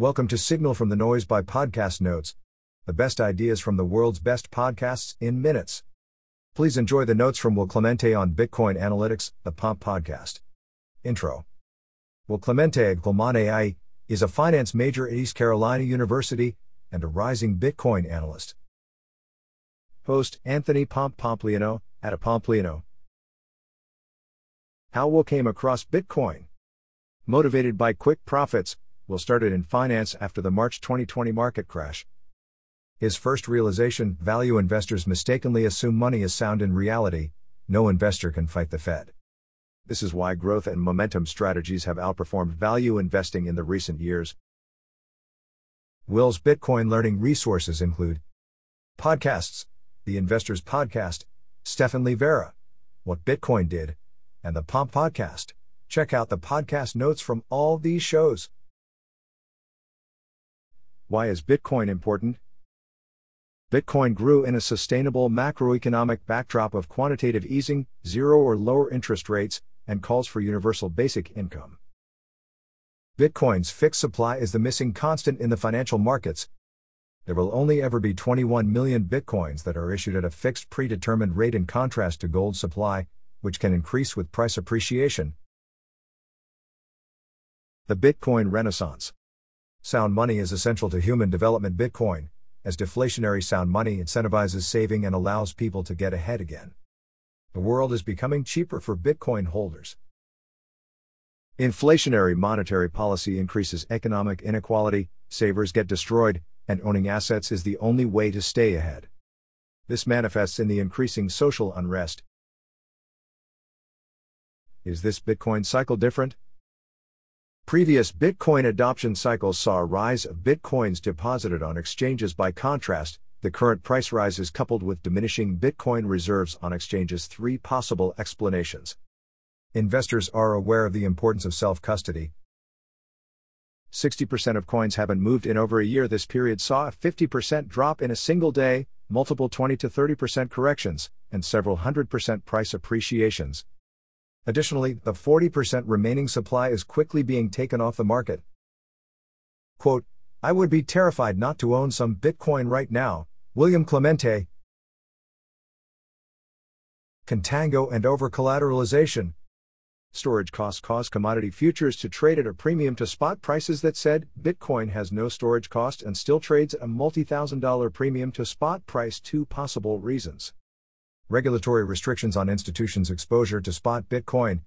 Welcome to Signal from the Noise by Podcast Notes, the best ideas from the world's best podcasts in minutes. Please enjoy the notes from Will Clemente on Bitcoin Analytics, the Pomp Podcast. Intro Will Clemente Aglemane is a finance major at East Carolina University and a rising Bitcoin analyst. Host Anthony Pomp Pompliano at a Pompliano. How Will came across Bitcoin. Motivated by quick profits, Will started in finance after the March 2020 market crash. His first realization value investors mistakenly assume money is sound in reality, no investor can fight the Fed. This is why growth and momentum strategies have outperformed value investing in the recent years. Will's Bitcoin learning resources include podcasts, the Investors Podcast, Stephan Livera, What Bitcoin Did, and the Pomp Podcast. Check out the podcast notes from all these shows. Why is Bitcoin important? Bitcoin grew in a sustainable macroeconomic backdrop of quantitative easing, zero or lower interest rates, and calls for universal basic income. Bitcoin's fixed supply is the missing constant in the financial markets. There will only ever be 21 million bitcoins that are issued at a fixed predetermined rate in contrast to gold supply, which can increase with price appreciation. The Bitcoin Renaissance Sound money is essential to human development. Bitcoin, as deflationary sound money, incentivizes saving and allows people to get ahead again. The world is becoming cheaper for Bitcoin holders. Inflationary monetary policy increases economic inequality, savers get destroyed, and owning assets is the only way to stay ahead. This manifests in the increasing social unrest. Is this Bitcoin cycle different? Previous Bitcoin adoption cycles saw a rise of Bitcoins deposited on exchanges. By contrast, the current price rise is coupled with diminishing Bitcoin reserves on exchanges. Three possible explanations. Investors are aware of the importance of self custody. 60% of coins haven't moved in over a year. This period saw a 50% drop in a single day, multiple 20 to 30% corrections, and several hundred percent price appreciations. Additionally, the 40% remaining supply is quickly being taken off the market. Quote, I would be terrified not to own some Bitcoin right now, William Clemente. Contango and over collateralization. Storage costs cause commodity futures to trade at a premium to spot prices that said Bitcoin has no storage cost and still trades at a multi thousand dollar premium to spot price. Two possible reasons regulatory restrictions on institutions' exposure to spot Bitcoin.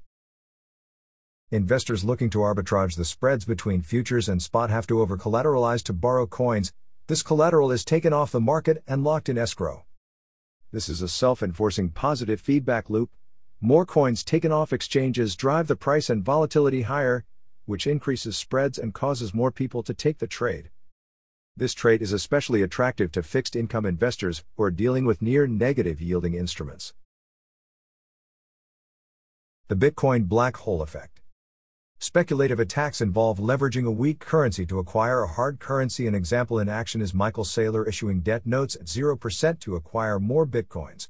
Investors looking to arbitrage the spreads between futures and spot have to over collateralize to borrow coins. This collateral is taken off the market and locked in escrow. This is a self enforcing positive feedback loop. More coins taken off exchanges drive the price and volatility higher, which increases spreads and causes more people to take the trade. This trait is especially attractive to fixed income investors who are dealing with near negative yielding instruments. The Bitcoin Black Hole Effect Speculative attacks involve leveraging a weak currency to acquire a hard currency. An example in action is Michael Saylor issuing debt notes at 0% to acquire more bitcoins.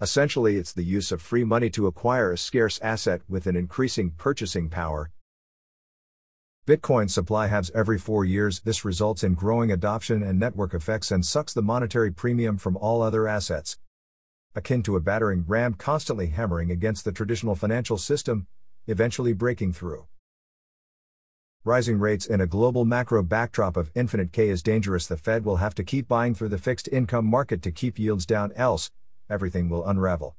Essentially, it's the use of free money to acquire a scarce asset with an increasing purchasing power, Bitcoin supply halves every four years. This results in growing adoption and network effects and sucks the monetary premium from all other assets. Akin to a battering ram constantly hammering against the traditional financial system, eventually breaking through. Rising rates in a global macro backdrop of infinite K is dangerous. The Fed will have to keep buying through the fixed income market to keep yields down, else, everything will unravel.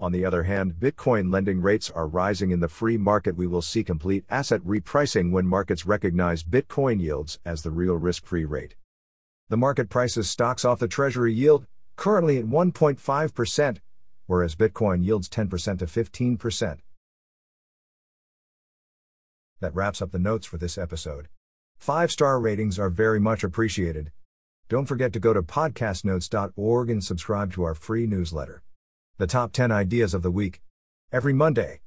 On the other hand, Bitcoin lending rates are rising in the free market. We will see complete asset repricing when markets recognize Bitcoin yields as the real risk free rate. The market prices stocks off the Treasury yield, currently at 1.5%, whereas Bitcoin yields 10% to 15%. That wraps up the notes for this episode. Five star ratings are very much appreciated. Don't forget to go to podcastnotes.org and subscribe to our free newsletter. The top 10 ideas of the week. Every Monday.